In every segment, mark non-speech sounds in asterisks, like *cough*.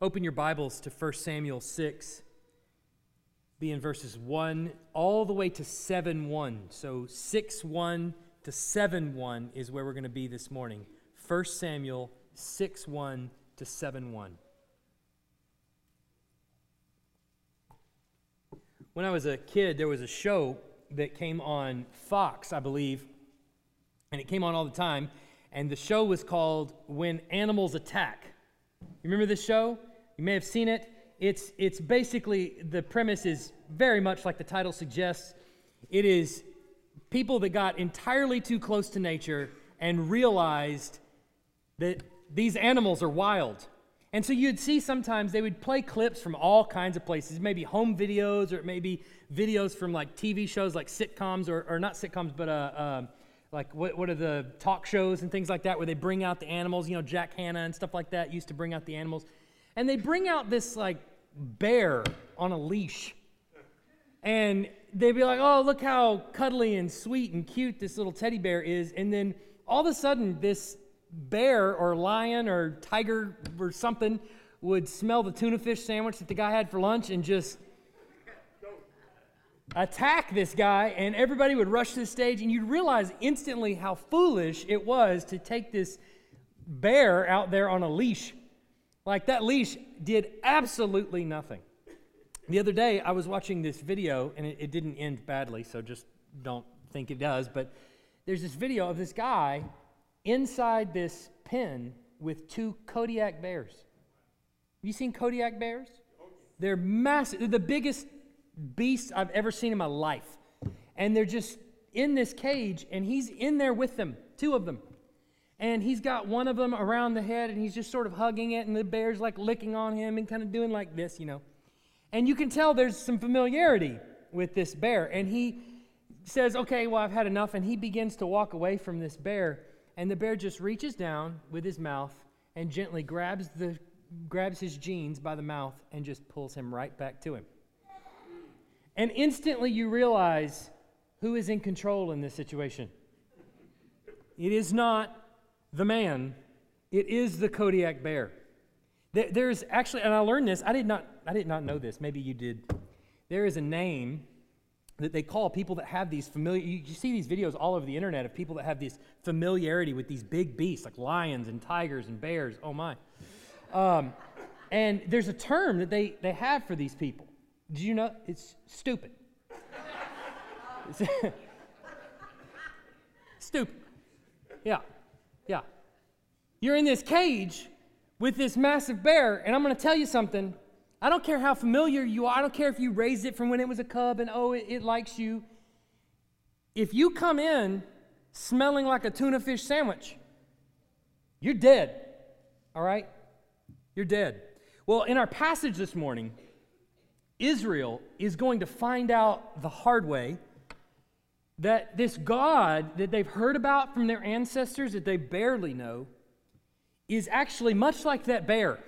Open your Bibles to 1 Samuel 6, be in verses 1 all the way to 7 1. So 6 1 to 7 1 is where we're going to be this morning. 1 Samuel 6 1 to 7 1. When I was a kid, there was a show that came on Fox, I believe, and it came on all the time. And the show was called When Animals Attack. You remember this show? You may have seen it. It's, it's basically, the premise is very much like the title suggests. It is people that got entirely too close to nature and realized that these animals are wild. And so you'd see sometimes they would play clips from all kinds of places, maybe home videos or maybe videos from like TV shows like sitcoms or, or not sitcoms, but uh, uh, like what, what are the talk shows and things like that where they bring out the animals. You know, Jack Hanna and stuff like that used to bring out the animals and they bring out this like bear on a leash. And they'd be like, oh, look how cuddly and sweet and cute this little teddy bear is. And then all of a sudden, this bear or lion or tiger or something would smell the tuna fish sandwich that the guy had for lunch and just attack this guy, and everybody would rush to the stage, and you'd realize instantly how foolish it was to take this bear out there on a leash like that leash did absolutely nothing. The other day, I was watching this video, and it, it didn't end badly, so just don't think it does. But there's this video of this guy inside this pen with two Kodiak bears. You seen Kodiak bears? They're massive. They're the biggest beasts I've ever seen in my life. And they're just in this cage, and he's in there with them, two of them and he's got one of them around the head and he's just sort of hugging it and the bear's like licking on him and kind of doing like this you know. And you can tell there's some familiarity with this bear. And he says okay well i've had enough and he begins to walk away from this bear. And the bear just reaches down with his mouth and gently grabs the grabs his jeans by the mouth and just pulls him right back to him. And instantly you realize who is in control in this situation. It is not the man, it is the Kodiak bear. There's actually, and I learned this, I did not, I did not know this, maybe you did. There is a name that they call people that have these familiar, you, see these videos all over the internet of people that have this familiarity with these big beasts like lions and tigers and bears. Oh my. Um, and there's a term that they, they have for these people. Did you know? It's stupid. *laughs* *laughs* stupid. Yeah. Yeah. You're in this cage with this massive bear, and I'm going to tell you something. I don't care how familiar you are. I don't care if you raised it from when it was a cub and oh, it, it likes you. If you come in smelling like a tuna fish sandwich, you're dead. All right? You're dead. Well, in our passage this morning, Israel is going to find out the hard way that this God that they've heard about from their ancestors that they barely know is actually much like that bear.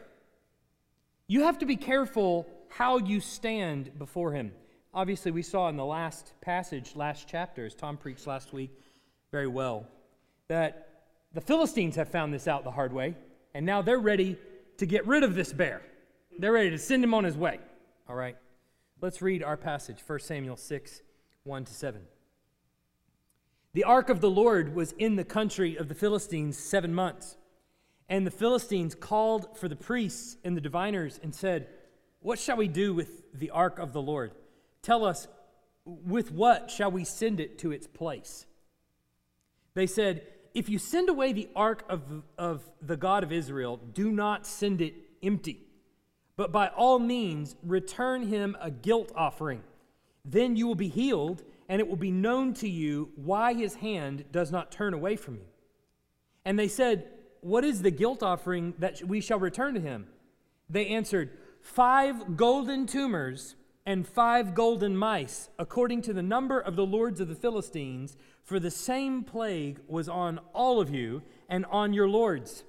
You have to be careful how you stand before him. Obviously, we saw in the last passage, last chapter, as Tom preached last week very well, that the Philistines have found this out the hard way, and now they're ready to get rid of this bear. They're ready to send him on his way. All right, let's read our passage 1 Samuel 6 1 to 7. The ark of the Lord was in the country of the Philistines seven months. And the Philistines called for the priests and the diviners and said, What shall we do with the ark of the Lord? Tell us, with what shall we send it to its place? They said, If you send away the ark of, of the God of Israel, do not send it empty, but by all means return him a guilt offering. Then you will be healed and it will be known to you why his hand does not turn away from you. And they said, What is the guilt offering that we shall return to him? They answered, Five golden tumors and five golden mice, according to the number of the lords of the Philistines, for the same plague was on all of you and on your lords.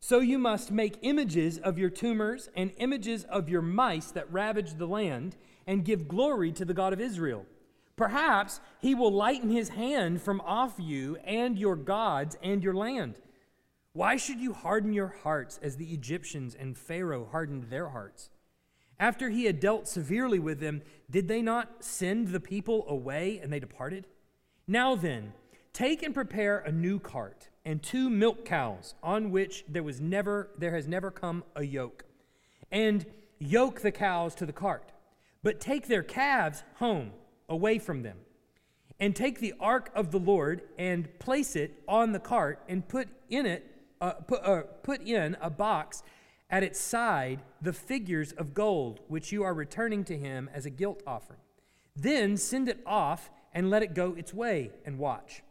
So you must make images of your tumors and images of your mice that ravage the land, and give glory to the God of Israel. Perhaps he will lighten his hand from off you and your gods and your land. Why should you harden your hearts as the Egyptians and Pharaoh hardened their hearts? After he had dealt severely with them, did they not send the people away and they departed? Now then, take and prepare a new cart and two milk cows on which there was never there has never come a yoke. And yoke the cows to the cart, but take their calves home away from them. And take the ark of the Lord and place it on the cart and put in it uh, put, uh, put in a box at its side the figures of gold which you are returning to him as a guilt offering. Then send it off and let it go its way and watch.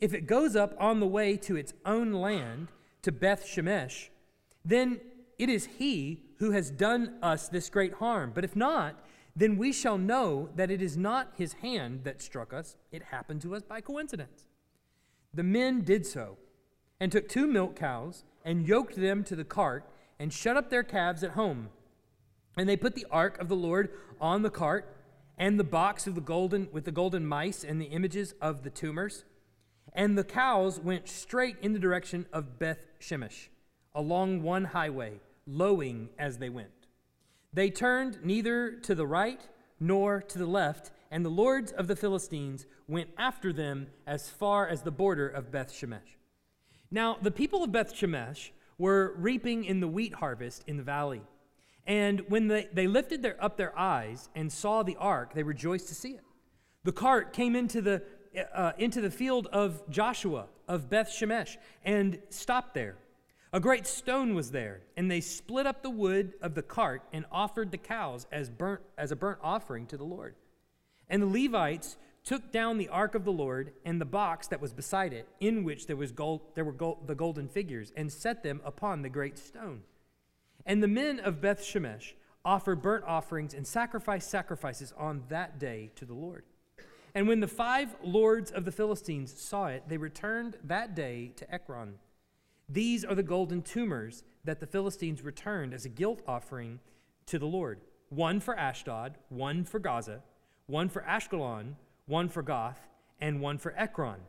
If it goes up on the way to its own land, to Beth Shemesh, then it is he who has done us this great harm. But if not, then we shall know that it is not his hand that struck us, it happened to us by coincidence. The men did so, and took two milk cows, and yoked them to the cart, and shut up their calves at home. And they put the ark of the Lord on the cart, and the box of the golden with the golden mice and the images of the tumors. And the cows went straight in the direction of Beth Shemesh, along one highway lowing as they went. They turned neither to the right nor to the left, and the lords of the Philistines went after them as far as the border of Beth Shemesh. Now, the people of Beth Shemesh were reaping in the wheat harvest in the valley. And when they, they lifted their, up their eyes and saw the ark, they rejoiced to see it. The cart came into the, uh, into the field of Joshua of Beth Shemesh and stopped there. A great stone was there, and they split up the wood of the cart and offered the cows as, burnt, as a burnt offering to the Lord. And the Levites took down the ark of the Lord and the box that was beside it, in which there, was gold, there were gold, the golden figures, and set them upon the great stone. And the men of Beth Shemesh offered burnt offerings and sacrificed sacrifices on that day to the Lord. And when the five lords of the Philistines saw it, they returned that day to Ekron. These are the golden tumors that the Philistines returned as a guilt offering to the Lord one for Ashdod, one for Gaza, one for Ashkelon, one for Gath, and one for Ekron.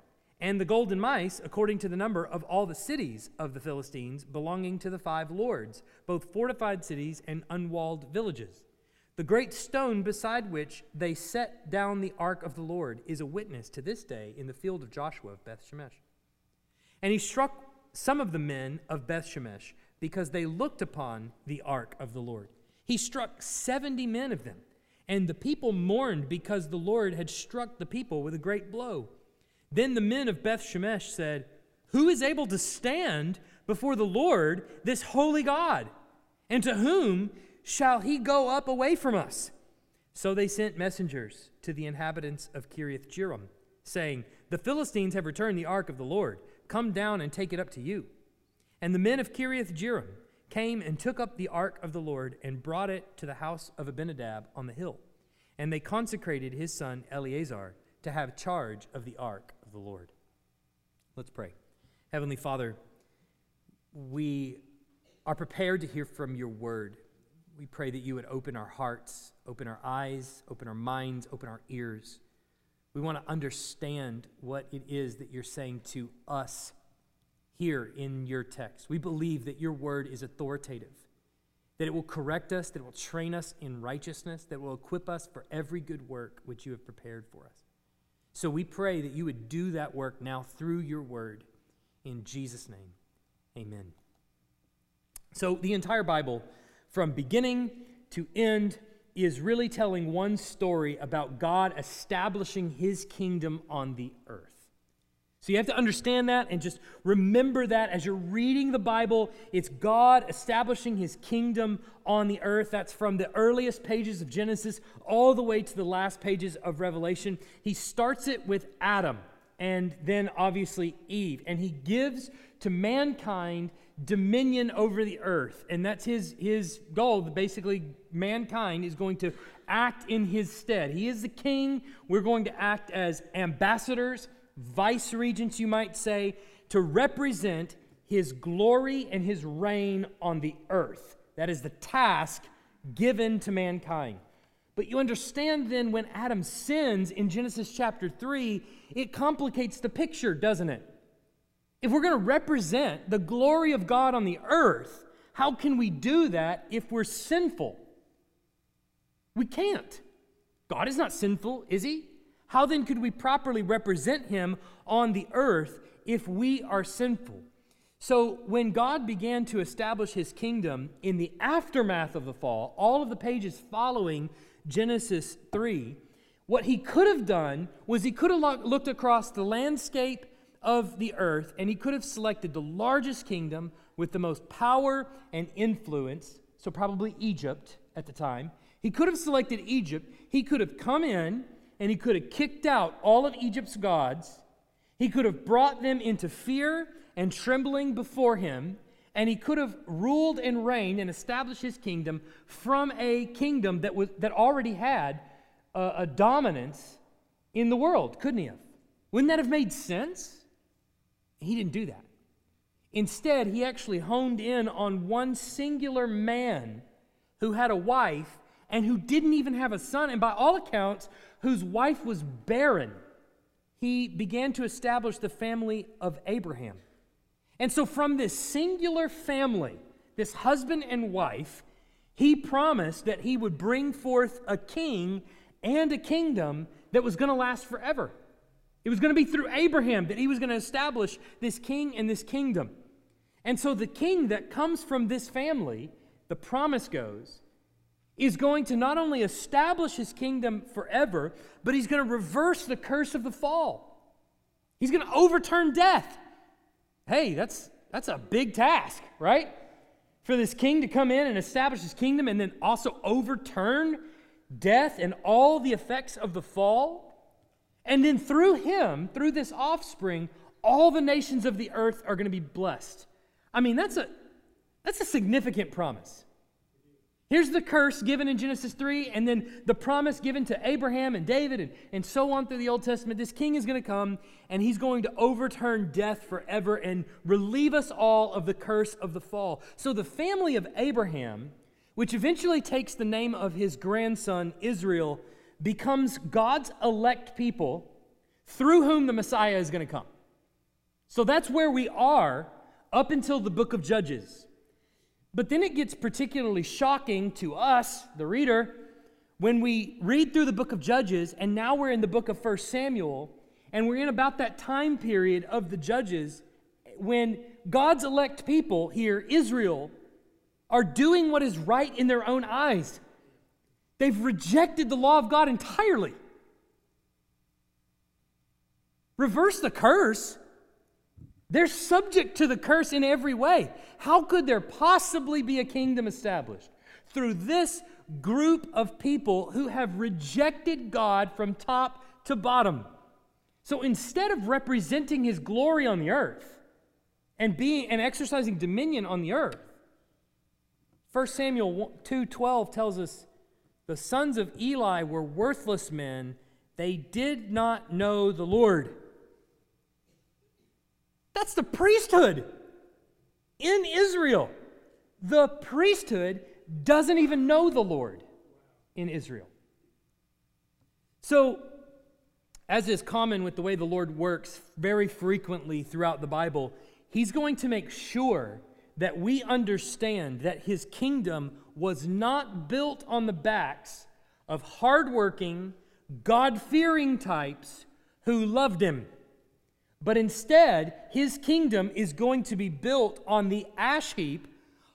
And the golden mice, according to the number of all the cities of the Philistines belonging to the five lords, both fortified cities and unwalled villages. The great stone beside which they set down the ark of the Lord is a witness to this day in the field of Joshua of Beth Shemesh. And he struck some of the men of Beth Shemesh because they looked upon the ark of the Lord. He struck 70 men of them, and the people mourned because the Lord had struck the people with a great blow. Then the men of Beth Shemesh said, Who is able to stand before the Lord, this holy God? And to whom shall he go up away from us? So they sent messengers to the inhabitants of Kiriath Jearim, saying, The Philistines have returned the ark of the Lord. Come down and take it up to you. And the men of Kiriath Jearim came and took up the ark of the Lord and brought it to the house of Abinadab on the hill. And they consecrated his son Eleazar to have charge of the ark of the Lord. Let's pray. Heavenly Father, we are prepared to hear from your word. We pray that you would open our hearts, open our eyes, open our minds, open our ears we want to understand what it is that you're saying to us here in your text. We believe that your word is authoritative, that it will correct us, that it will train us in righteousness, that will equip us for every good work which you have prepared for us. So we pray that you would do that work now through your word. In Jesus' name, amen. So the entire Bible, from beginning to end, is really telling one story about God establishing his kingdom on the earth. So you have to understand that and just remember that as you're reading the Bible. It's God establishing his kingdom on the earth. That's from the earliest pages of Genesis all the way to the last pages of Revelation. He starts it with Adam and then obviously Eve. And he gives to mankind dominion over the earth. And that's his, his goal. Basically, mankind is going to act in his stead. He is the king. We're going to act as ambassadors, vice regents, you might say, to represent his glory and his reign on the earth. That is the task given to mankind. But you understand then when Adam sins in Genesis chapter 3, it complicates the picture, doesn't it? If we're going to represent the glory of God on the earth, how can we do that if we're sinful? We can't. God is not sinful, is he? How then could we properly represent him on the earth if we are sinful? So, when God began to establish his kingdom in the aftermath of the fall, all of the pages following Genesis 3, what he could have done was he could have looked across the landscape of the earth and he could have selected the largest kingdom with the most power and influence, so probably Egypt at the time. He could have selected Egypt. He could have come in and he could have kicked out all of Egypt's gods. He could have brought them into fear and trembling before him, and he could have ruled and reigned and established his kingdom from a kingdom that, was, that already had a, a dominance in the world, couldn't he have? Wouldn't that have made sense? He didn't do that. Instead, he actually honed in on one singular man who had a wife and who didn't even have a son, and by all accounts, whose wife was barren. He began to establish the family of Abraham. And so, from this singular family, this husband and wife, he promised that he would bring forth a king and a kingdom that was going to last forever. It was going to be through Abraham that he was going to establish this king and this kingdom. And so, the king that comes from this family, the promise goes, is going to not only establish his kingdom forever, but he's going to reverse the curse of the fall. He's going to overturn death. Hey, that's, that's a big task, right? For this king to come in and establish his kingdom and then also overturn death and all the effects of the fall. And then through him, through this offspring, all the nations of the earth are going to be blessed. I mean, that's a, that's a significant promise. Here's the curse given in Genesis 3, and then the promise given to Abraham and David and, and so on through the Old Testament. This king is going to come, and he's going to overturn death forever and relieve us all of the curse of the fall. So the family of Abraham, which eventually takes the name of his grandson Israel, becomes God's elect people through whom the Messiah is going to come. So that's where we are up until the book of Judges. But then it gets particularly shocking to us, the reader, when we read through the book of Judges, and now we're in the book of 1 Samuel, and we're in about that time period of the Judges when God's elect people here, Israel, are doing what is right in their own eyes. They've rejected the law of God entirely. Reverse the curse. They're subject to the curse in every way. How could there possibly be a kingdom established? Through this group of people who have rejected God from top to bottom. So instead of representing his glory on the earth and being and exercising dominion on the earth, 1 Samuel 2:12 tells us the sons of Eli were worthless men. They did not know the Lord. That's the priesthood in Israel. The priesthood doesn't even know the Lord in Israel. So, as is common with the way the Lord works very frequently throughout the Bible, He's going to make sure that we understand that His kingdom was not built on the backs of hardworking, God fearing types who loved Him. But instead, his kingdom is going to be built on the ash heap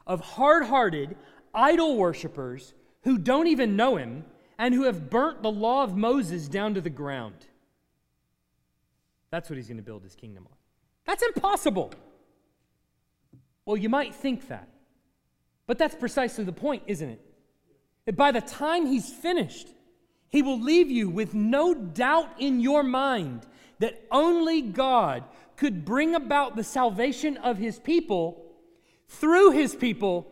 of hard hearted, idol worshippers who don't even know him and who have burnt the law of Moses down to the ground. That's what he's going to build his kingdom on. That's impossible. Well, you might think that. But that's precisely the point, isn't it? That by the time he's finished, he will leave you with no doubt in your mind that only God could bring about the salvation of his people through his people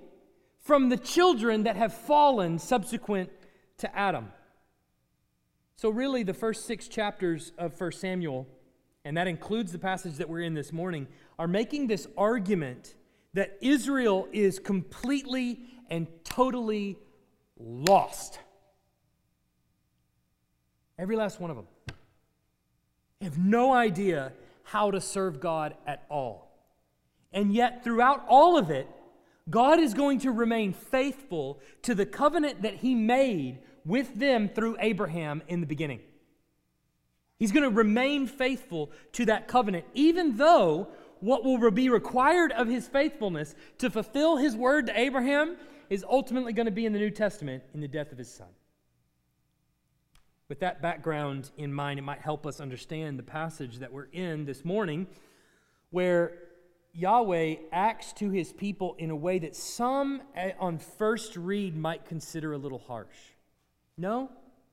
from the children that have fallen subsequent to Adam. So, really, the first six chapters of 1 Samuel, and that includes the passage that we're in this morning, are making this argument that Israel is completely and totally lost. Every last one of them have no idea how to serve God at all. And yet, throughout all of it, God is going to remain faithful to the covenant that He made with them through Abraham in the beginning. He's going to remain faithful to that covenant, even though what will be required of His faithfulness to fulfill His word to Abraham is ultimately going to be in the New Testament in the death of His Son. With that background in mind, it might help us understand the passage that we're in this morning, where Yahweh acts to his people in a way that some eh, on first read might consider a little harsh. No?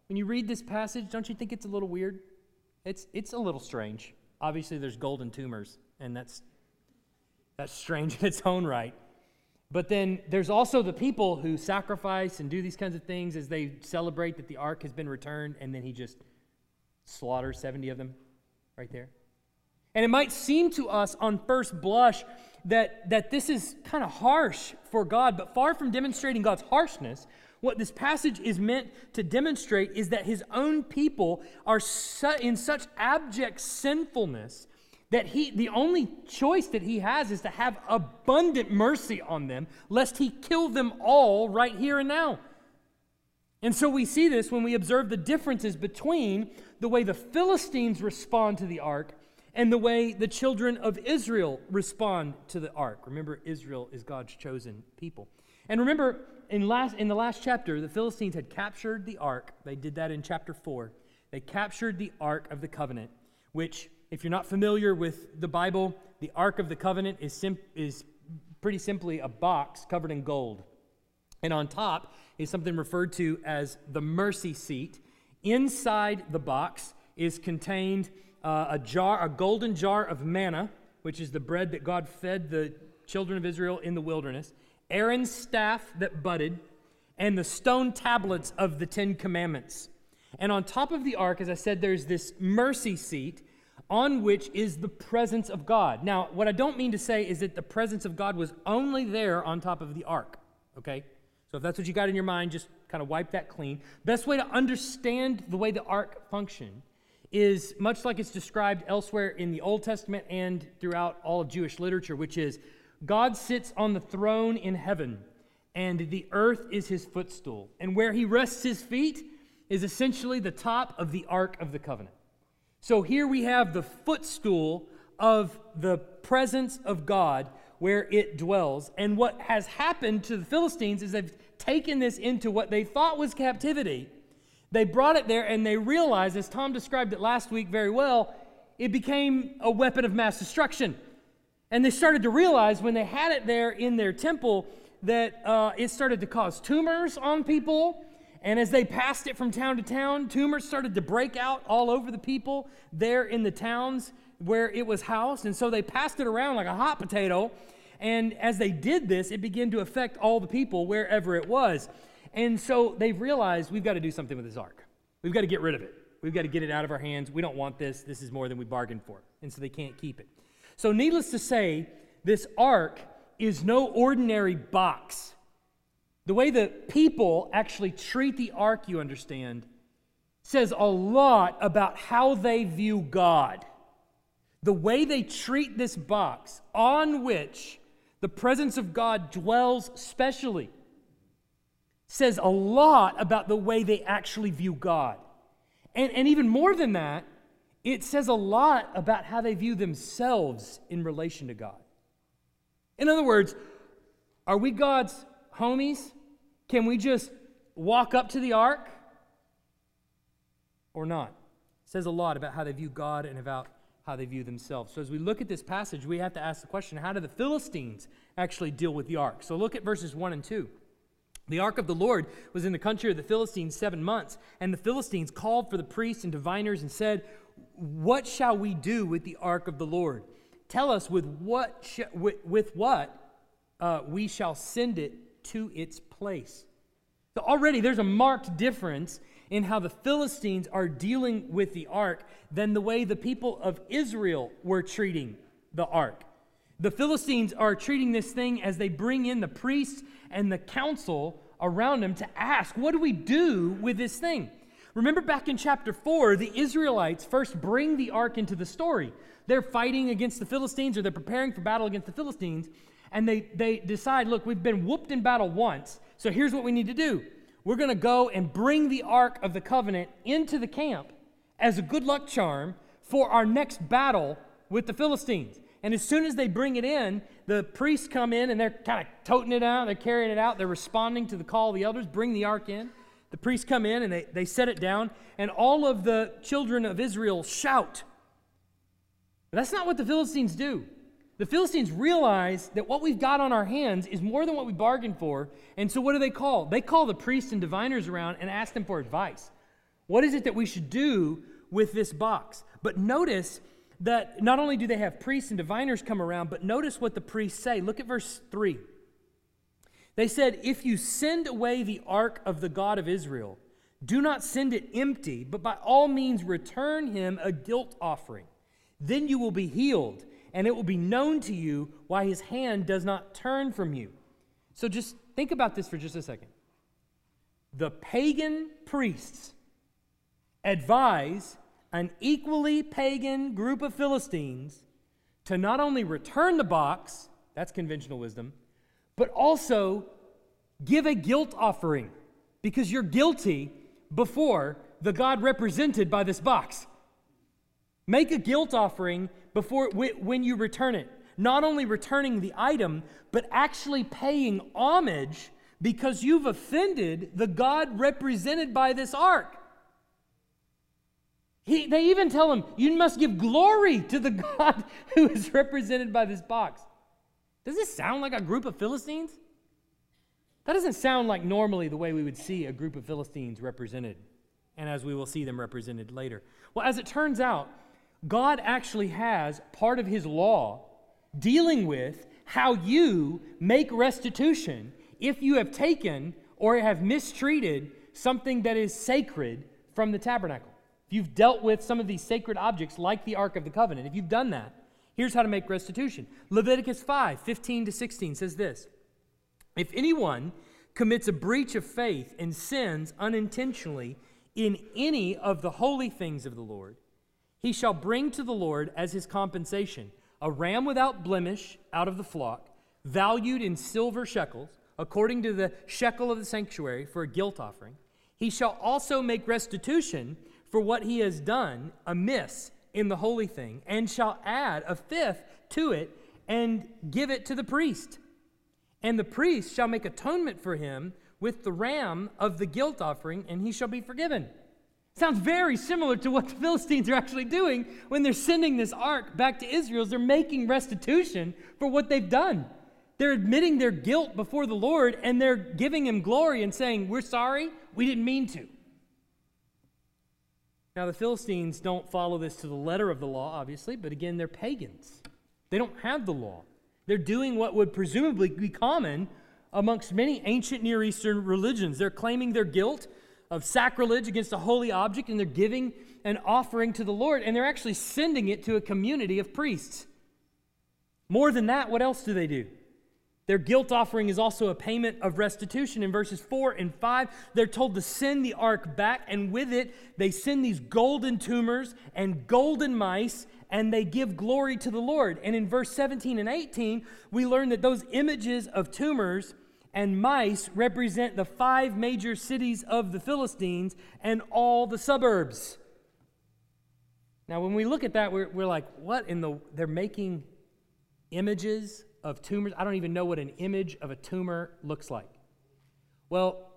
When you read this passage, don't you think it's a little weird? It's, it's a little strange. Obviously, there's golden tumors, and that's, that's strange in its own right. But then there's also the people who sacrifice and do these kinds of things as they celebrate that the ark has been returned, and then he just slaughters 70 of them right there. And it might seem to us on first blush that, that this is kind of harsh for God, but far from demonstrating God's harshness, what this passage is meant to demonstrate is that his own people are su- in such abject sinfulness that he the only choice that he has is to have abundant mercy on them lest he kill them all right here and now. And so we see this when we observe the differences between the way the philistines respond to the ark and the way the children of israel respond to the ark. Remember israel is god's chosen people. And remember in last in the last chapter the philistines had captured the ark they did that in chapter 4 they captured the ark of the covenant which if you're not familiar with the Bible, the Ark of the Covenant is, sim- is pretty simply a box covered in gold. And on top is something referred to as the mercy seat. Inside the box is contained uh, a jar, a golden jar of manna, which is the bread that God fed the children of Israel in the wilderness, Aaron's staff that budded, and the stone tablets of the Ten Commandments. And on top of the ark, as I said, there's this mercy seat on which is the presence of God. Now, what I don't mean to say is that the presence of God was only there on top of the ark, okay? So if that's what you got in your mind, just kind of wipe that clean. Best way to understand the way the ark functioned is much like it's described elsewhere in the Old Testament and throughout all of Jewish literature, which is God sits on the throne in heaven, and the earth is his footstool. And where he rests his feet is essentially the top of the Ark of the Covenant. So here we have the footstool of the presence of God where it dwells. And what has happened to the Philistines is they've taken this into what they thought was captivity. They brought it there and they realized, as Tom described it last week very well, it became a weapon of mass destruction. And they started to realize when they had it there in their temple that uh, it started to cause tumors on people and as they passed it from town to town, tumors started to break out all over the people there in the towns where it was housed. And so they passed it around like a hot potato. And as they did this, it began to affect all the people wherever it was. And so they've realized we've got to do something with this ark. We've got to get rid of it. We've got to get it out of our hands. We don't want this. This is more than we bargained for. And so they can't keep it. So, needless to say, this ark is no ordinary box. The way the people actually treat the ark, you understand, says a lot about how they view God. The way they treat this box on which the presence of God dwells specially says a lot about the way they actually view God. And, and even more than that, it says a lot about how they view themselves in relation to God. In other words, are we God's homies? Can we just walk up to the ark or not? It says a lot about how they view God and about how they view themselves. So as we look at this passage, we have to ask the question how do the Philistines actually deal with the ark? So look at verses 1 and 2. The ark of the Lord was in the country of the Philistines seven months, and the Philistines called for the priests and diviners and said, What shall we do with the ark of the Lord? Tell us with what, sh- with, with, what uh, we shall send it to its place. So already there's a marked difference in how the Philistines are dealing with the ark than the way the people of Israel were treating the ark. The Philistines are treating this thing as they bring in the priests and the council around them to ask, What do we do with this thing? Remember back in chapter 4, the Israelites first bring the ark into the story. They're fighting against the Philistines or they're preparing for battle against the Philistines, and they, they decide, look, we've been whooped in battle once, so here's what we need to do. We're going to go and bring the ark of the covenant into the camp as a good luck charm for our next battle with the Philistines. And as soon as they bring it in, the priests come in and they're kind of toting it out, they're carrying it out, they're responding to the call of the elders, bring the ark in. The priests come in and they, they set it down, and all of the children of Israel shout. But that's not what the Philistines do. The Philistines realize that what we've got on our hands is more than what we bargained for. And so what do they call? They call the priests and diviners around and ask them for advice. What is it that we should do with this box? But notice that not only do they have priests and diviners come around, but notice what the priests say. Look at verse 3. They said, If you send away the ark of the God of Israel, do not send it empty, but by all means return him a guilt offering. Then you will be healed, and it will be known to you why his hand does not turn from you. So just think about this for just a second. The pagan priests advise an equally pagan group of Philistines to not only return the box, that's conventional wisdom, but also give a guilt offering because you're guilty before the God represented by this box. Make a guilt offering before when you return it. Not only returning the item, but actually paying homage because you've offended the God represented by this ark. He, they even tell him, You must give glory to the *laughs* God who is represented by this box. Does this sound like a group of Philistines? That doesn't sound like normally the way we would see a group of Philistines represented, and as we will see them represented later. Well, as it turns out, God actually has part of his law dealing with how you make restitution if you have taken or have mistreated something that is sacred from the tabernacle. If you've dealt with some of these sacred objects like the Ark of the Covenant, if you've done that, Here's how to make restitution. Leviticus 5 15 to 16 says this If anyone commits a breach of faith and sins unintentionally in any of the holy things of the Lord, he shall bring to the Lord as his compensation a ram without blemish out of the flock, valued in silver shekels, according to the shekel of the sanctuary, for a guilt offering. He shall also make restitution for what he has done amiss in the holy thing, and shall add a fifth to it and give it to the priest. And the priest shall make atonement for him with the ram of the guilt offering, and he shall be forgiven. Sounds very similar to what the Philistines are actually doing when they're sending this ark back to Israel. They're making restitution for what they've done. They're admitting their guilt before the Lord and they're giving him glory and saying, We're sorry, we didn't mean to. Now, the Philistines don't follow this to the letter of the law, obviously, but again, they're pagans. They don't have the law. They're doing what would presumably be common amongst many ancient Near Eastern religions. They're claiming their guilt of sacrilege against a holy object, and they're giving an offering to the Lord, and they're actually sending it to a community of priests. More than that, what else do they do? Their guilt offering is also a payment of restitution. In verses 4 and 5, they're told to send the ark back, and with it, they send these golden tumors and golden mice, and they give glory to the Lord. And in verse 17 and 18, we learn that those images of tumors and mice represent the five major cities of the Philistines and all the suburbs. Now, when we look at that, we're, we're like, what in the? They're making images of tumors. I don't even know what an image of a tumor looks like. Well,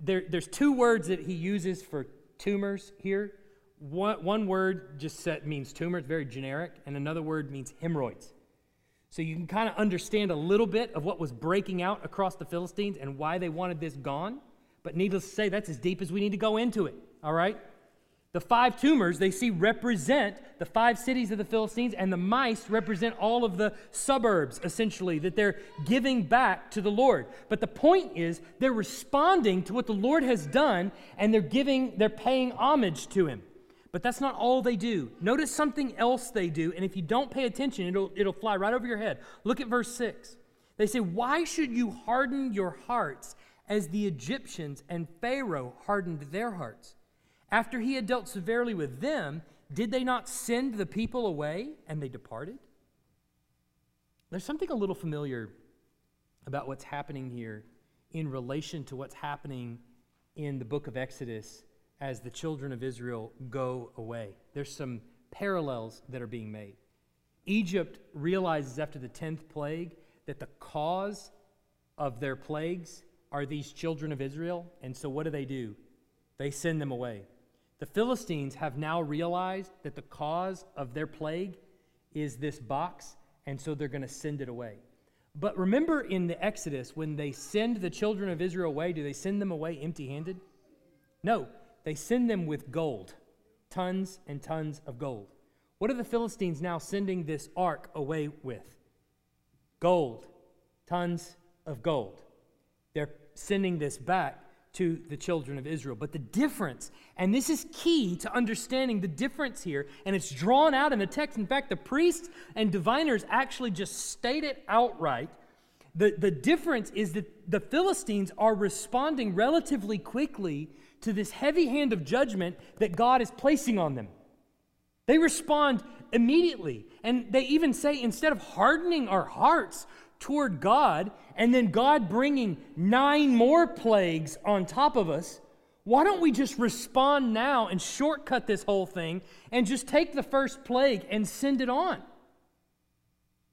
there, there's two words that he uses for tumors here. One, one word just set, means tumor, it's very generic, and another word means hemorrhoids. So you can kind of understand a little bit of what was breaking out across the Philistines and why they wanted this gone. But needless to say, that's as deep as we need to go into it, all right? The five tumors they see represent the five cities of the Philistines, and the mice represent all of the suburbs, essentially, that they're giving back to the Lord. But the point is, they're responding to what the Lord has done, and they're giving, they're paying homage to Him. But that's not all they do. Notice something else they do, and if you don't pay attention, it'll, it'll fly right over your head. Look at verse 6. They say, Why should you harden your hearts as the Egyptians and Pharaoh hardened their hearts? After he had dealt severely with them, did they not send the people away and they departed? There's something a little familiar about what's happening here in relation to what's happening in the book of Exodus as the children of Israel go away. There's some parallels that are being made. Egypt realizes after the 10th plague that the cause of their plagues are these children of Israel. And so what do they do? They send them away. The Philistines have now realized that the cause of their plague is this box, and so they're going to send it away. But remember in the Exodus, when they send the children of Israel away, do they send them away empty handed? No, they send them with gold, tons and tons of gold. What are the Philistines now sending this ark away with? Gold, tons of gold. They're sending this back to the children of Israel. But the difference, and this is key to understanding the difference here, and it's drawn out in the text. In fact, the priests and diviners actually just state it outright. The, the difference is that the Philistines are responding relatively quickly to this heavy hand of judgment that God is placing on them. They respond immediately. And they even say, instead of hardening our hearts toward God and then God bringing nine more plagues on top of us, why don't we just respond now and shortcut this whole thing and just take the first plague and send it on?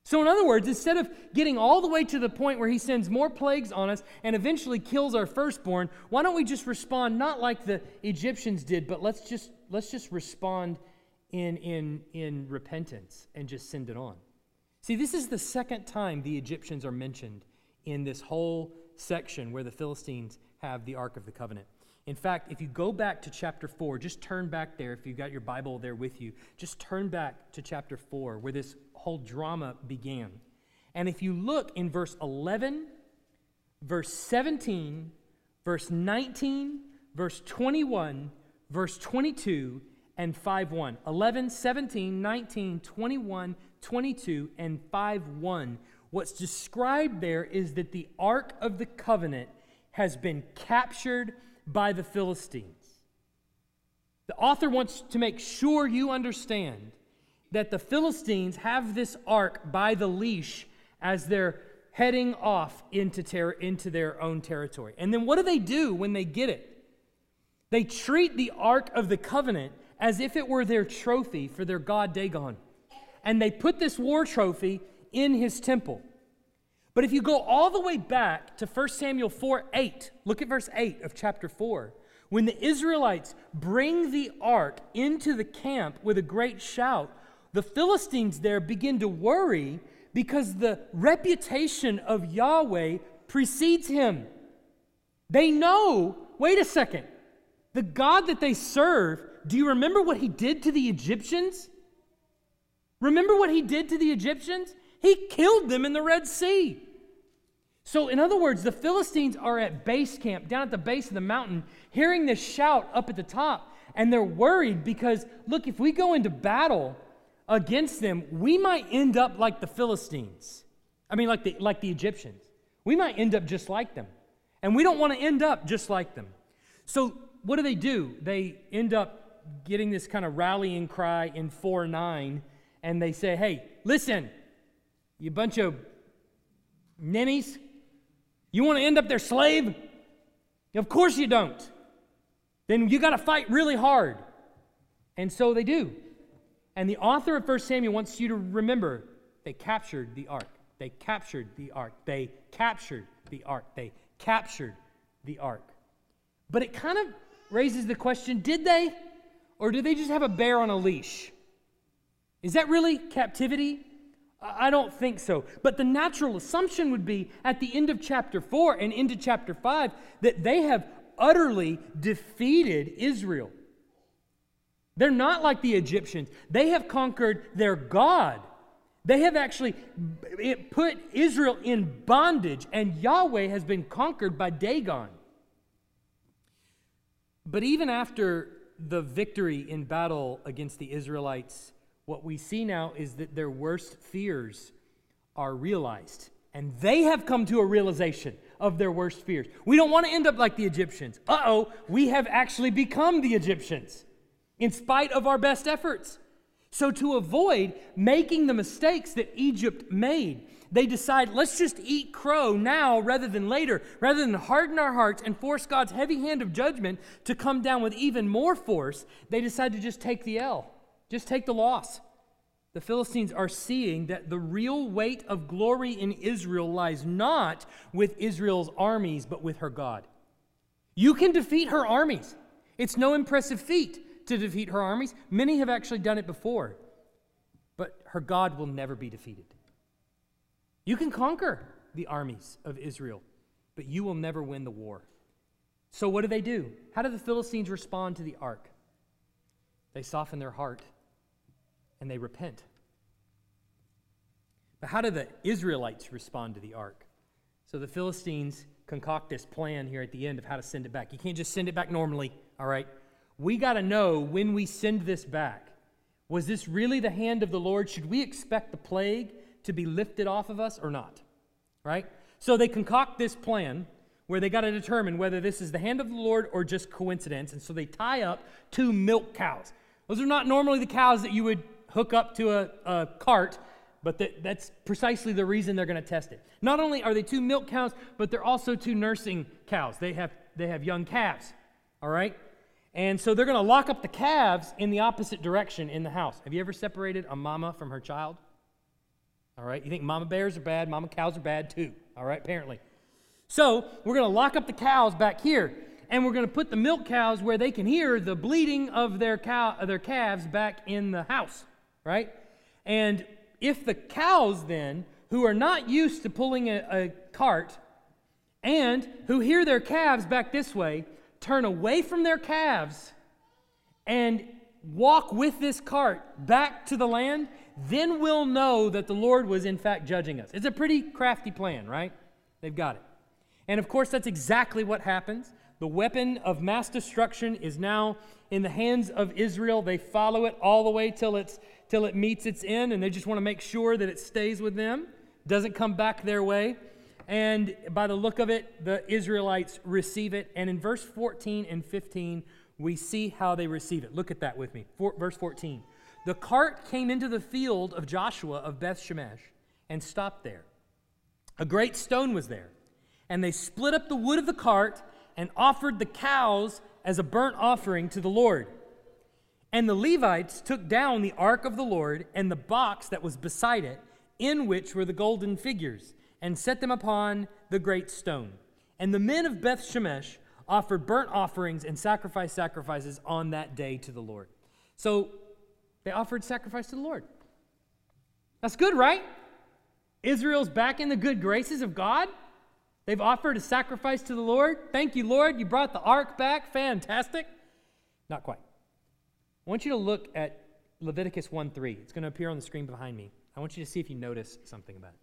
So, in other words, instead of getting all the way to the point where he sends more plagues on us and eventually kills our firstborn, why don't we just respond not like the Egyptians did, but let's just, let's just respond in, in, in repentance and just send it on? See, this is the second time the Egyptians are mentioned in this whole section where the Philistines have the Ark of the Covenant. In fact, if you go back to chapter 4, just turn back there. If you've got your Bible there with you, just turn back to chapter 4 where this whole drama began. And if you look in verse 11, verse 17, verse 19, verse 21, verse 22, and 5 1. 11, 17, 19, 21, 22, and 5 1. What's described there is that the Ark of the Covenant has been captured by the Philistines. The author wants to make sure you understand that the Philistines have this ark by the leash as they're heading off into, ter- into their own territory. And then what do they do when they get it? They treat the Ark of the Covenant as if it were their trophy for their god Dagon. And they put this war trophy in his temple. But if you go all the way back to 1 Samuel 4 8, look at verse 8 of chapter 4. When the Israelites bring the ark into the camp with a great shout, the Philistines there begin to worry because the reputation of Yahweh precedes him. They know, wait a second, the God that they serve, do you remember what he did to the Egyptians? Remember what he did to the Egyptians? He killed them in the Red Sea. So, in other words, the Philistines are at base camp, down at the base of the mountain, hearing this shout up at the top, and they're worried because, look, if we go into battle against them, we might end up like the Philistines. I mean, like the, like the Egyptians. We might end up just like them. And we don't want to end up just like them. So, what do they do? They end up getting this kind of rallying cry in 4 9, and they say, hey, listen, you bunch of ninnies, you want to end up their slave? Of course you don't. Then you got to fight really hard. And so they do. And the author of 1 Samuel wants you to remember they captured the ark. They captured the ark. They captured the ark. They captured the ark. But it kind of raises the question did they? Or did they just have a bear on a leash? Is that really captivity? I don't think so. But the natural assumption would be at the end of chapter 4 and into chapter 5 that they have utterly defeated Israel. They're not like the Egyptians, they have conquered their God. They have actually put Israel in bondage, and Yahweh has been conquered by Dagon. But even after the victory in battle against the Israelites, what we see now is that their worst fears are realized. And they have come to a realization of their worst fears. We don't want to end up like the Egyptians. Uh oh, we have actually become the Egyptians in spite of our best efforts. So, to avoid making the mistakes that Egypt made, they decide, let's just eat crow now rather than later. Rather than harden our hearts and force God's heavy hand of judgment to come down with even more force, they decide to just take the L, just take the loss. The Philistines are seeing that the real weight of glory in Israel lies not with Israel's armies, but with her God. You can defeat her armies. It's no impressive feat to defeat her armies. Many have actually done it before. But her God will never be defeated. You can conquer the armies of Israel, but you will never win the war. So, what do they do? How do the Philistines respond to the ark? They soften their heart and they repent. But how do the Israelites respond to the ark? So, the Philistines concoct this plan here at the end of how to send it back. You can't just send it back normally, all right? We got to know when we send this back. Was this really the hand of the Lord? Should we expect the plague to be lifted off of us or not. Right? So they concoct this plan where they got to determine whether this is the hand of the Lord or just coincidence. And so they tie up two milk cows. Those are not normally the cows that you would hook up to a, a cart, but that, that's precisely the reason they're going to test it. Not only are they two milk cows, but they're also two nursing cows. They have, they have young calves, all right? And so they're going to lock up the calves in the opposite direction in the house. Have you ever separated a mama from her child? All right? You think mama bears are bad, mama cows are bad too. All right, apparently. So we're going to lock up the cows back here, and we're going to put the milk cows where they can hear the bleating of their cow, their calves back in the house, right? And if the cows then, who are not used to pulling a, a cart, and who hear their calves back this way, turn away from their calves and walk with this cart back to the land, then we'll know that the Lord was in fact judging us. It's a pretty crafty plan, right? They've got it. And of course, that's exactly what happens. The weapon of mass destruction is now in the hands of Israel. They follow it all the way till, it's, till it meets its end, and they just want to make sure that it stays with them, doesn't come back their way. And by the look of it, the Israelites receive it. And in verse 14 and 15, we see how they receive it. Look at that with me. For, verse 14. The cart came into the field of Joshua of Beth Shemesh and stopped there. A great stone was there, and they split up the wood of the cart and offered the cows as a burnt offering to the Lord. And the Levites took down the ark of the Lord and the box that was beside it, in which were the golden figures, and set them upon the great stone. And the men of Beth Shemesh offered burnt offerings and sacrifice sacrifices on that day to the Lord. So they offered sacrifice to the Lord. That's good, right? Israel's back in the good graces of God. They've offered a sacrifice to the Lord. Thank you, Lord. You brought the ark back. Fantastic. Not quite. I want you to look at Leviticus 1 3. It's going to appear on the screen behind me. I want you to see if you notice something about it.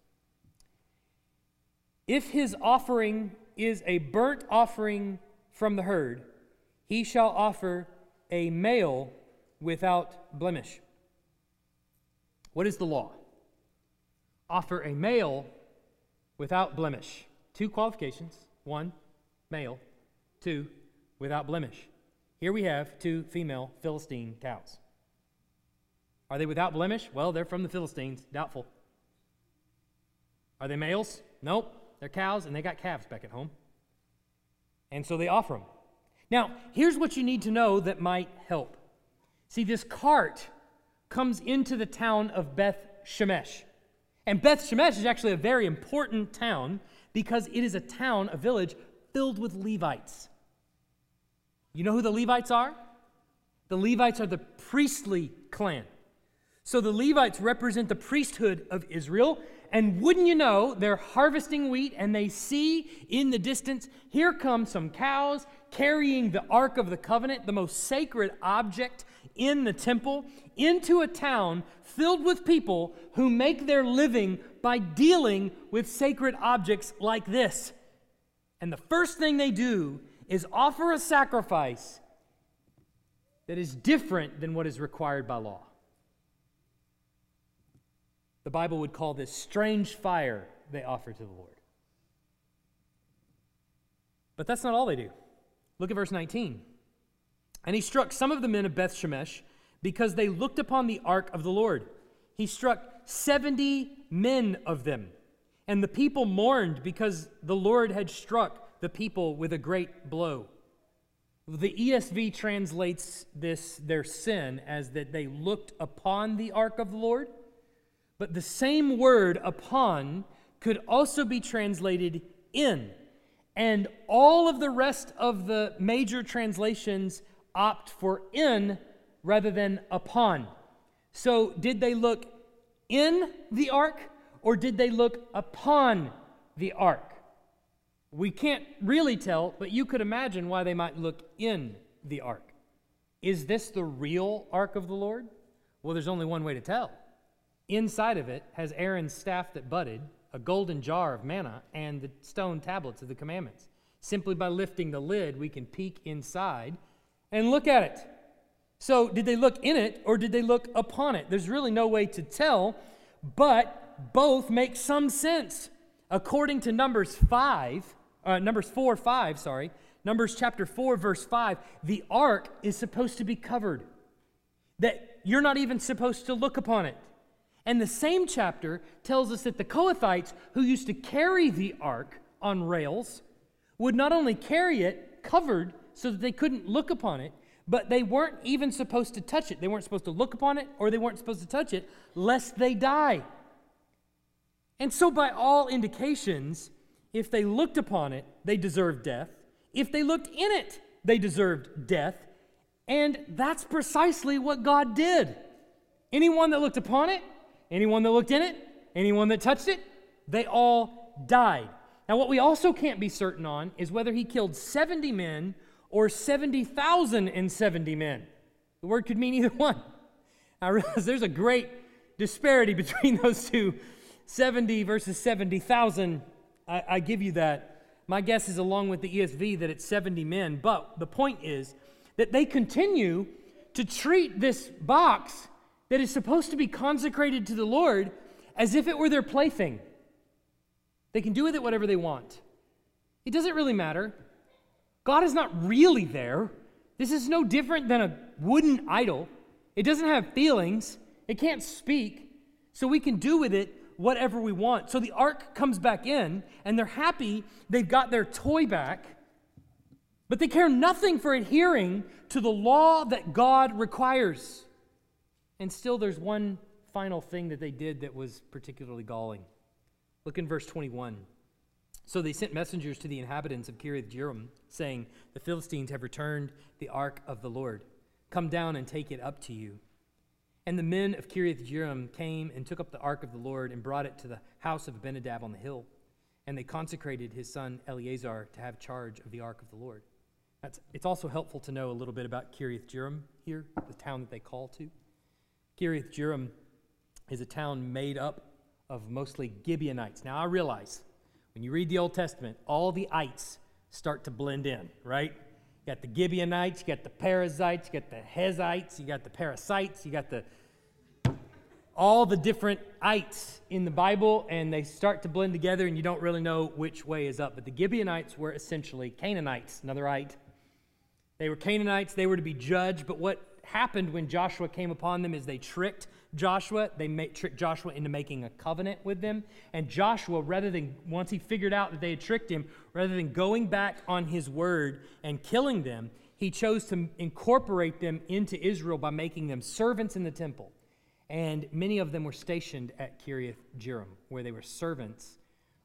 If his offering is a burnt offering from the herd, he shall offer a male without blemish. What is the law? Offer a male without blemish. Two qualifications one, male, two, without blemish. Here we have two female Philistine cows. Are they without blemish? Well, they're from the Philistines. Doubtful. Are they males? Nope. They're cows and they got calves back at home. And so they offer them. Now, here's what you need to know that might help. See, this cart comes into the town of Beth Shemesh. And Beth Shemesh is actually a very important town because it is a town, a village, filled with Levites. You know who the Levites are? The Levites are the priestly clan. So the Levites represent the priesthood of Israel. And wouldn't you know, they're harvesting wheat and they see in the distance, here come some cows carrying the Ark of the Covenant, the most sacred object in the temple into a town filled with people who make their living by dealing with sacred objects like this. And the first thing they do is offer a sacrifice that is different than what is required by law. The Bible would call this strange fire they offer to the Lord. But that's not all they do. Look at verse 19. And he struck some of the men of Beth Shemesh because they looked upon the ark of the Lord. He struck 70 men of them. And the people mourned because the Lord had struck the people with a great blow. The ESV translates this, their sin, as that they looked upon the ark of the Lord. But the same word upon could also be translated in. And all of the rest of the major translations opt for in rather than upon. So, did they look in the ark or did they look upon the ark? We can't really tell, but you could imagine why they might look in the ark. Is this the real ark of the Lord? Well, there's only one way to tell. Inside of it has Aaron's staff that budded, a golden jar of manna, and the stone tablets of the commandments. Simply by lifting the lid, we can peek inside and look at it. So, did they look in it or did they look upon it? There's really no way to tell, but both make some sense. According to Numbers 5, uh, Numbers 4, 5, sorry, Numbers chapter 4, verse 5, the ark is supposed to be covered, that you're not even supposed to look upon it. And the same chapter tells us that the Kohathites, who used to carry the ark on rails, would not only carry it covered so that they couldn't look upon it, but they weren't even supposed to touch it. They weren't supposed to look upon it or they weren't supposed to touch it lest they die. And so, by all indications, if they looked upon it, they deserved death. If they looked in it, they deserved death. And that's precisely what God did. Anyone that looked upon it, anyone that looked in it, anyone that touched it, they all died. Now, what we also can't be certain on is whether he killed 70 men or 70,070 men. The word could mean either *laughs* one. I realize there's a great disparity *laughs* between those two 70 versus 70,000. I, I give you that. My guess is, along with the ESV, that it's 70 men. But the point is that they continue to treat this box that is supposed to be consecrated to the Lord as if it were their plaything. They can do with it whatever they want. It doesn't really matter. God is not really there. This is no different than a wooden idol. It doesn't have feelings, it can't speak, so we can do with it whatever we want. So the ark comes back in, and they're happy they've got their toy back, but they care nothing for adhering to the law that God requires. And still, there's one final thing that they did that was particularly galling. Look in verse 21. So they sent messengers to the inhabitants of Kiriath Jearim, saying, The Philistines have returned the ark of the Lord. Come down and take it up to you. And the men of Kiriath Jearim came and took up the ark of the Lord and brought it to the house of Abinadab on the hill. And they consecrated his son Eleazar to have charge of the ark of the Lord. That's, it's also helpful to know a little bit about Kiriath Jearim here, the town that they call to. Kiriath Jearim is a town made up of mostly Gibeonites. Now, I realize when you read the Old Testament, all the ites start to blend in, right? You got the Gibeonites, you got the Perizzites, you got the Hezites, you got the Parasites, you got the all the different ites in the Bible, and they start to blend together, and you don't really know which way is up. But the Gibeonites were essentially Canaanites, another ite. They were Canaanites, they were to be judged, but what happened when Joshua came upon them is they tricked Joshua. They tricked Joshua into making a covenant with them. And Joshua, rather than, once he figured out that they had tricked him, rather than going back on his word and killing them, he chose to incorporate them into Israel by making them servants in the temple. And many of them were stationed at Kiriath Jearim, where they were servants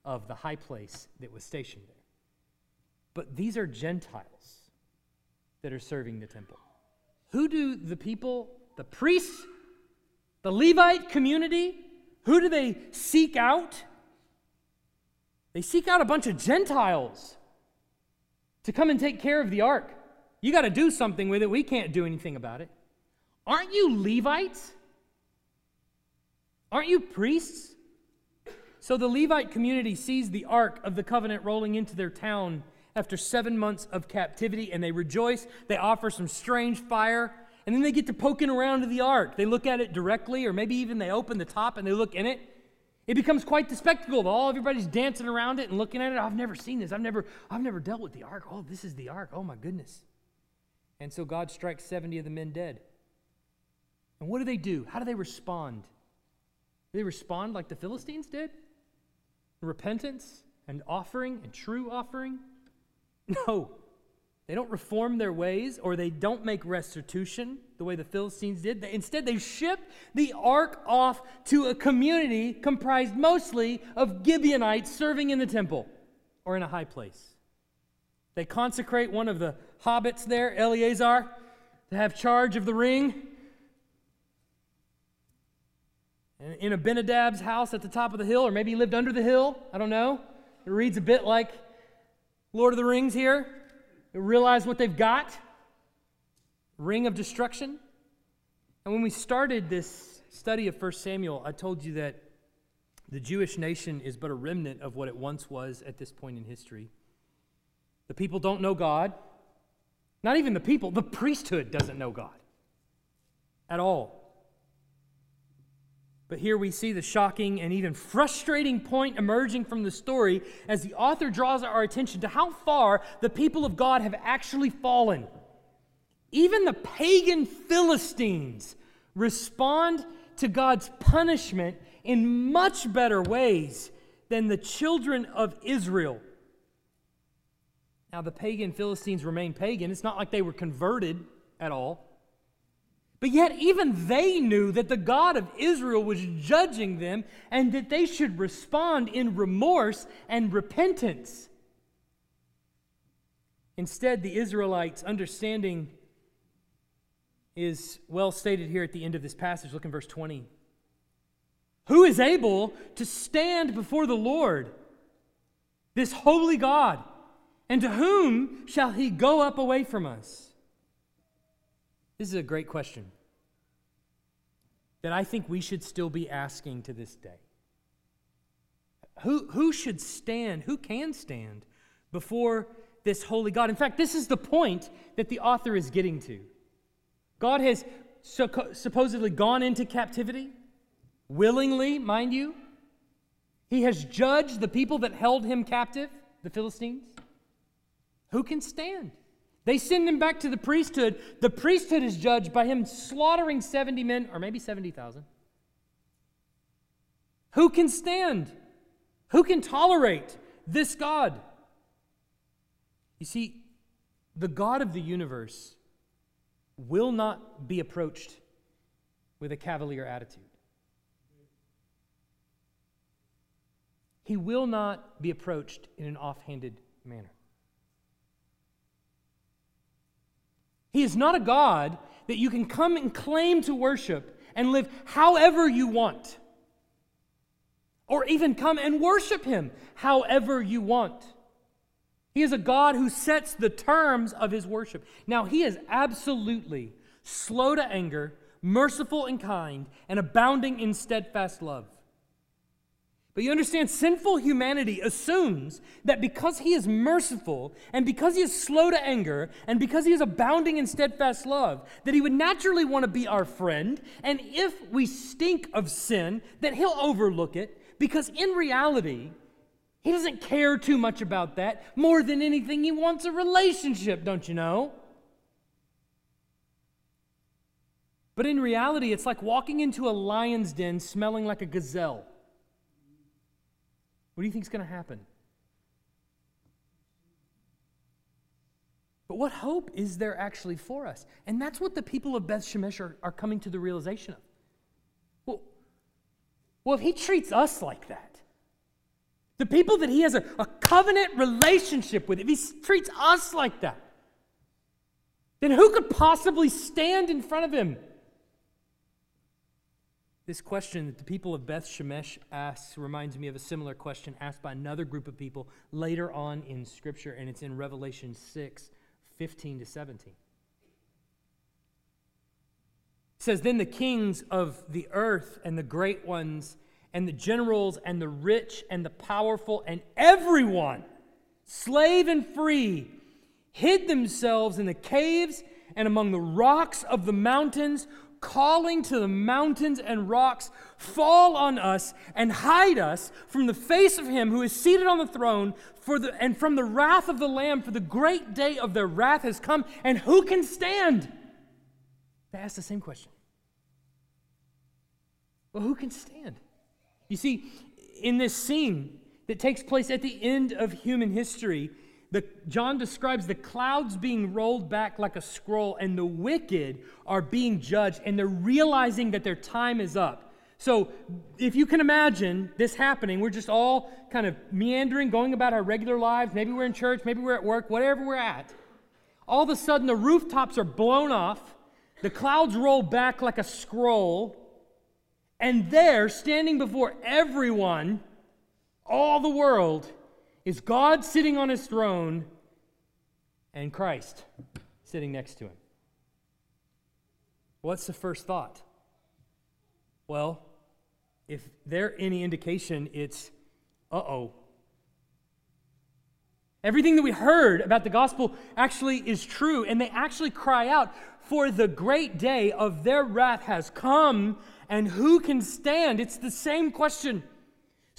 of the high place that was stationed there. But these are Gentiles that are serving the temple. Who do the people, the priests, the Levite community, who do they seek out? They seek out a bunch of Gentiles to come and take care of the ark. You got to do something with it. We can't do anything about it. Aren't you Levites? Aren't you priests? So the Levite community sees the ark of the covenant rolling into their town after seven months of captivity, and they rejoice. They offer some strange fire, and then they get to poking around to the ark. They look at it directly, or maybe even they open the top and they look in it. It becomes quite the spectacle. All everybody's dancing around it and looking at it. I've never seen this. I've never, I've never dealt with the ark. Oh, this is the ark. Oh my goodness. And so God strikes 70 of the men dead. And what do they do? How do they respond? Do they respond like the Philistines did? Repentance and offering and true offering? *laughs* No. They don't reform their ways or they don't make restitution the way the Philistines did. Instead, they ship the ark off to a community comprised mostly of Gibeonites serving in the temple or in a high place. They consecrate one of the hobbits there, Eleazar, to have charge of the ring. in Abinadab's house at the top of the hill, or maybe he lived under the hill. I don't know. It reads a bit like Lord of the Rings here. Realize what they've got ring of destruction. And when we started this study of 1 Samuel, I told you that the Jewish nation is but a remnant of what it once was at this point in history. The people don't know God. Not even the people, the priesthood doesn't know God at all. But here we see the shocking and even frustrating point emerging from the story as the author draws our attention to how far the people of God have actually fallen. Even the pagan Philistines respond to God's punishment in much better ways than the children of Israel. Now, the pagan Philistines remain pagan. It's not like they were converted at all. But yet, even they knew that the God of Israel was judging them and that they should respond in remorse and repentance. Instead, the Israelites' understanding is well stated here at the end of this passage. Look in verse 20. Who is able to stand before the Lord, this holy God? And to whom shall he go up away from us? This is a great question that I think we should still be asking to this day. Who, who should stand, who can stand before this holy God? In fact, this is the point that the author is getting to. God has so, supposedly gone into captivity, willingly, mind you. He has judged the people that held him captive, the Philistines. Who can stand? They send him back to the priesthood. The priesthood is judged by him slaughtering 70 men, or maybe 70,000. Who can stand? Who can tolerate this God? You see, the God of the universe will not be approached with a cavalier attitude. He will not be approached in an offhanded manner. He is not a God that you can come and claim to worship and live however you want. Or even come and worship Him however you want. He is a God who sets the terms of His worship. Now, He is absolutely slow to anger, merciful and kind, and abounding in steadfast love. But you understand, sinful humanity assumes that because he is merciful and because he is slow to anger and because he is abounding in steadfast love, that he would naturally want to be our friend. And if we stink of sin, that he'll overlook it because in reality, he doesn't care too much about that. More than anything, he wants a relationship, don't you know? But in reality, it's like walking into a lion's den smelling like a gazelle. What do you think is going to happen? But what hope is there actually for us? And that's what the people of Beth Shemesh are, are coming to the realization of. Well, well, if he treats us like that, the people that he has a, a covenant relationship with, if he treats us like that, then who could possibly stand in front of him? This question that the people of Beth Shemesh asks reminds me of a similar question asked by another group of people later on in Scripture, and it's in Revelation 6 15 to 17. It says, Then the kings of the earth and the great ones, and the generals, and the rich, and the powerful, and everyone, slave and free, hid themselves in the caves and among the rocks of the mountains calling to the mountains and rocks, fall on us and hide us from the face of him who is seated on the throne for the, and from the wrath of the Lamb, for the great day of their wrath has come, and who can stand? They ask the same question. Well, who can stand? You see, in this scene that takes place at the end of human history, the, John describes the clouds being rolled back like a scroll, and the wicked are being judged, and they're realizing that their time is up. So, if you can imagine this happening, we're just all kind of meandering, going about our regular lives. Maybe we're in church, maybe we're at work, whatever we're at. All of a sudden, the rooftops are blown off, the clouds roll back like a scroll, and there, standing before everyone, all the world, is God sitting on his throne and Christ sitting next to him. What's the first thought? Well, if there any indication, it's uh oh. Everything that we heard about the gospel actually is true, and they actually cry out, For the great day of their wrath has come, and who can stand? It's the same question.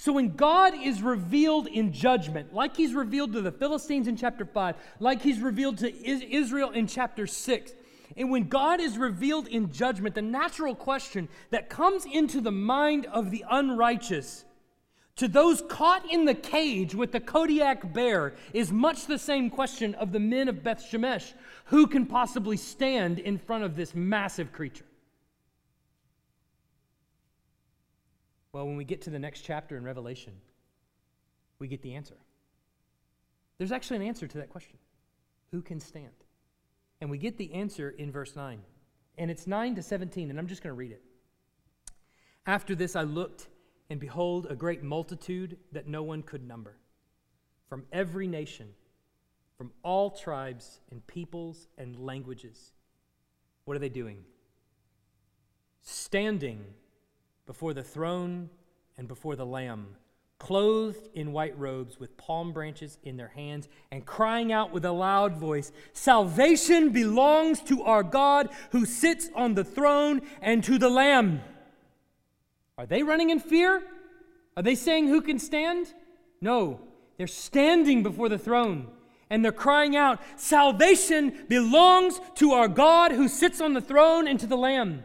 So when God is revealed in judgment, like he's revealed to the Philistines in chapter 5, like he's revealed to Israel in chapter 6, and when God is revealed in judgment, the natural question that comes into the mind of the unrighteous to those caught in the cage with the Kodiak bear is much the same question of the men of Beth Shemesh who can possibly stand in front of this massive creature? Well, when we get to the next chapter in Revelation, we get the answer. There's actually an answer to that question Who can stand? And we get the answer in verse 9. And it's 9 to 17, and I'm just going to read it. After this, I looked, and behold, a great multitude that no one could number, from every nation, from all tribes and peoples and languages. What are they doing? Standing before the throne and before the Lamb, clothed in white robes with palm branches in their hands, and crying out with a loud voice Salvation belongs to our God who sits on the throne and to the Lamb. Are they running in fear? Are they saying, Who can stand? No, they're standing before the throne and they're crying out, Salvation belongs to our God who sits on the throne and to the Lamb.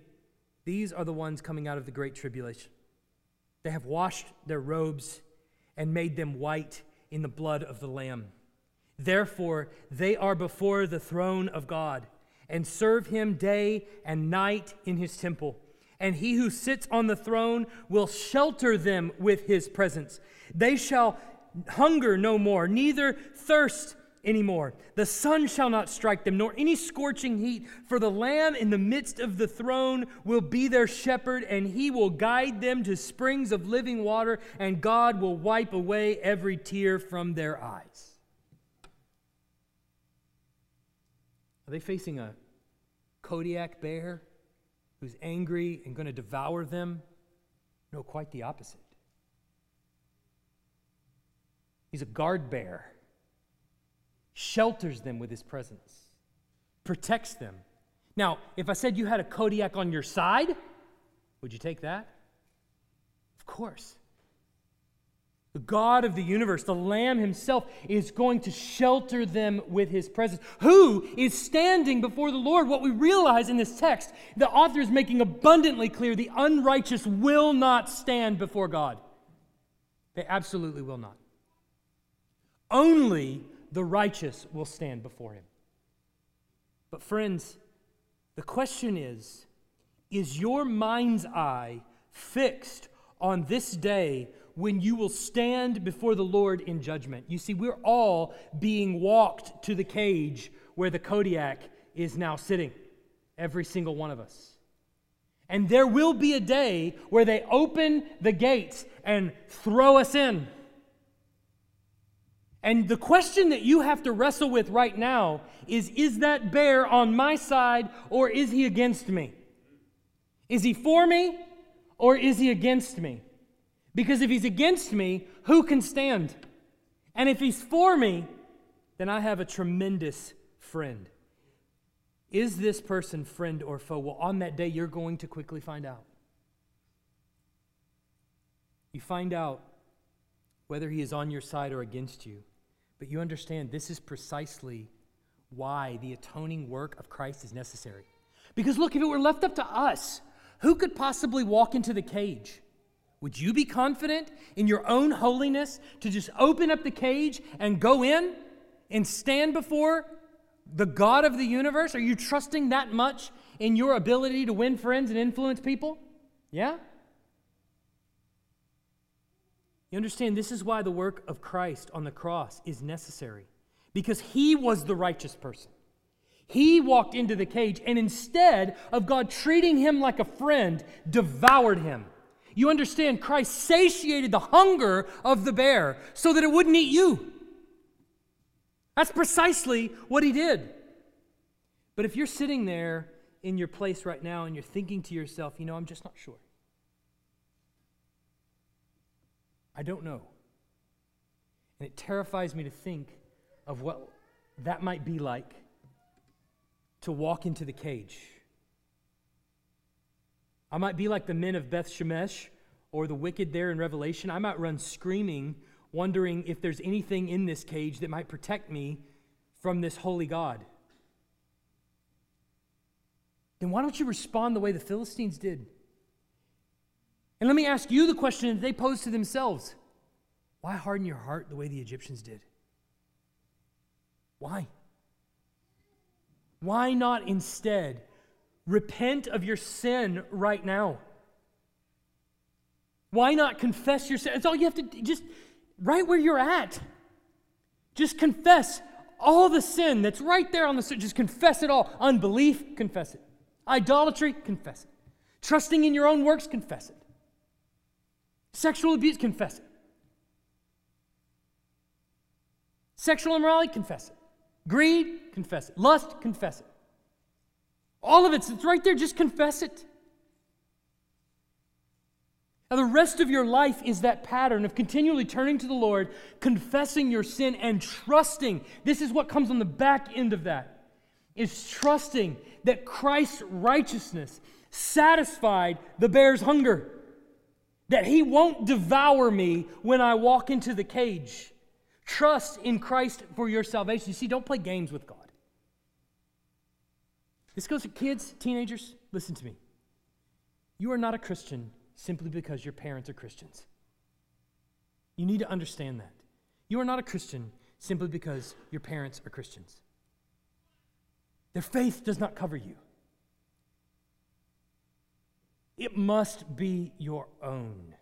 these are the ones coming out of the great tribulation. They have washed their robes and made them white in the blood of the Lamb. Therefore, they are before the throne of God and serve him day and night in his temple. And he who sits on the throne will shelter them with his presence. They shall hunger no more, neither thirst anymore. The sun shall not strike them, nor any scorching heat, for the Lamb in the midst of the throne will be their shepherd, and he will guide them to springs of living water, and God will wipe away every tear from their eyes. Are they facing a Kodiak bear who's angry and going to devour them? No, quite the opposite. He's a guard bear shelters them with his presence, protects them. Now, if I said you had a Kodiak on your side, would you take that? Of course. The God of the universe, the Lamb Himself, is going to shelter them with His presence. Who is standing before the Lord? What we realize in this text, the author is making abundantly clear the unrighteous will not stand before God. They absolutely will not. Only the righteous will stand before him. But, friends, the question is is your mind's eye fixed on this day when you will stand before the Lord in judgment? You see, we're all being walked to the cage where the Kodiak is now sitting, every single one of us. And there will be a day where they open the gates and throw us in. And the question that you have to wrestle with right now is Is that bear on my side or is he against me? Is he for me or is he against me? Because if he's against me, who can stand? And if he's for me, then I have a tremendous friend. Is this person friend or foe? Well, on that day, you're going to quickly find out. You find out whether he is on your side or against you. But you understand this is precisely why the atoning work of Christ is necessary. Because look, if it were left up to us, who could possibly walk into the cage? Would you be confident in your own holiness to just open up the cage and go in and stand before the God of the universe? Are you trusting that much in your ability to win friends and influence people? Yeah? You understand, this is why the work of Christ on the cross is necessary. Because he was the righteous person. He walked into the cage and instead of God treating him like a friend, devoured him. You understand, Christ satiated the hunger of the bear so that it wouldn't eat you. That's precisely what he did. But if you're sitting there in your place right now and you're thinking to yourself, you know, I'm just not sure. I don't know. And it terrifies me to think of what that might be like to walk into the cage. I might be like the men of Beth Shemesh or the wicked there in Revelation. I might run screaming, wondering if there's anything in this cage that might protect me from this holy God. Then why don't you respond the way the Philistines did? And let me ask you the question that they posed to themselves Why harden your heart the way the Egyptians did? Why? Why not instead repent of your sin right now? Why not confess your sin? It's all you have to do, just right where you're at. Just confess all the sin that's right there on the just confess it all. Unbelief, confess it. Idolatry, confess it. Trusting in your own works, confess it. Sexual abuse, confess it. Sexual immorality, confess it. Greed, confess it. Lust, confess it. All of it, it's right there, just confess it. Now, the rest of your life is that pattern of continually turning to the Lord, confessing your sin, and trusting. This is what comes on the back end of that, is trusting that Christ's righteousness satisfied the bear's hunger, that he won't devour me when I walk into the cage. Trust in Christ for your salvation. You see, don't play games with God. This goes to kids, teenagers. Listen to me. You are not a Christian simply because your parents are Christians. You need to understand that. You are not a Christian simply because your parents are Christians. Their faith does not cover you, it must be your own.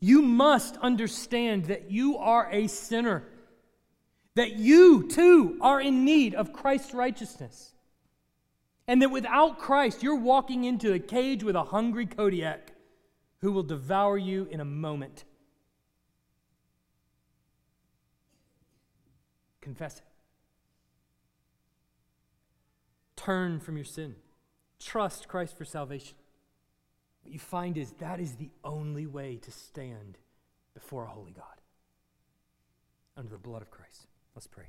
You must understand that you are a sinner, that you too are in need of Christ's righteousness, and that without Christ, you're walking into a cage with a hungry Kodiak who will devour you in a moment. Confess it. Turn from your sin. Trust Christ for salvation. What you find is that is the only way to stand before a holy God under the blood of Christ. Let's pray.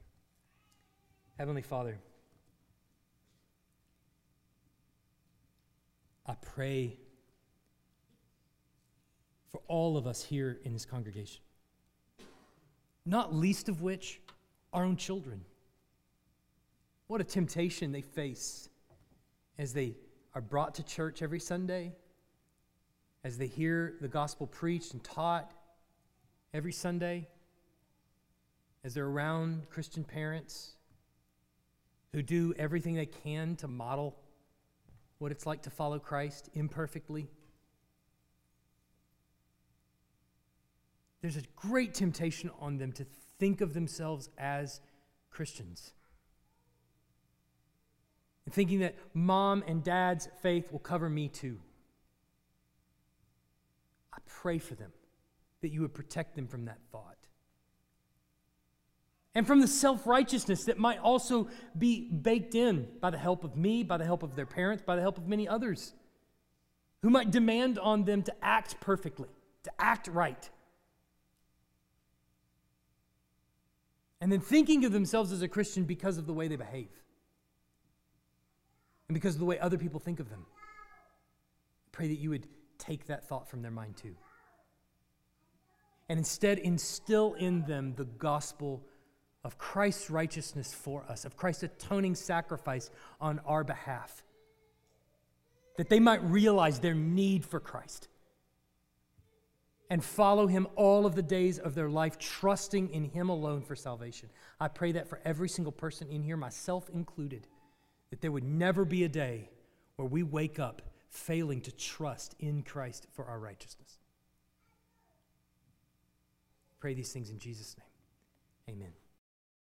Heavenly Father, I pray for all of us here in this congregation, not least of which our own children. What a temptation they face as they are brought to church every Sunday as they hear the gospel preached and taught every Sunday, as they're around Christian parents who do everything they can to model what it's like to follow Christ imperfectly. There's a great temptation on them to think of themselves as Christians. In thinking that mom and dad's faith will cover me too. I pray for them that you would protect them from that thought. And from the self righteousness that might also be baked in by the help of me, by the help of their parents, by the help of many others who might demand on them to act perfectly, to act right. And then thinking of themselves as a Christian because of the way they behave and because of the way other people think of them. Pray that you would take that thought from their mind too. And instead instill in them the gospel of Christ's righteousness for us, of Christ's atoning sacrifice on our behalf, that they might realize their need for Christ and follow him all of the days of their life, trusting in him alone for salvation. I pray that for every single person in here, myself included, that there would never be a day where we wake up failing to trust in Christ for our righteousness. Pray these things in Jesus' name. Amen.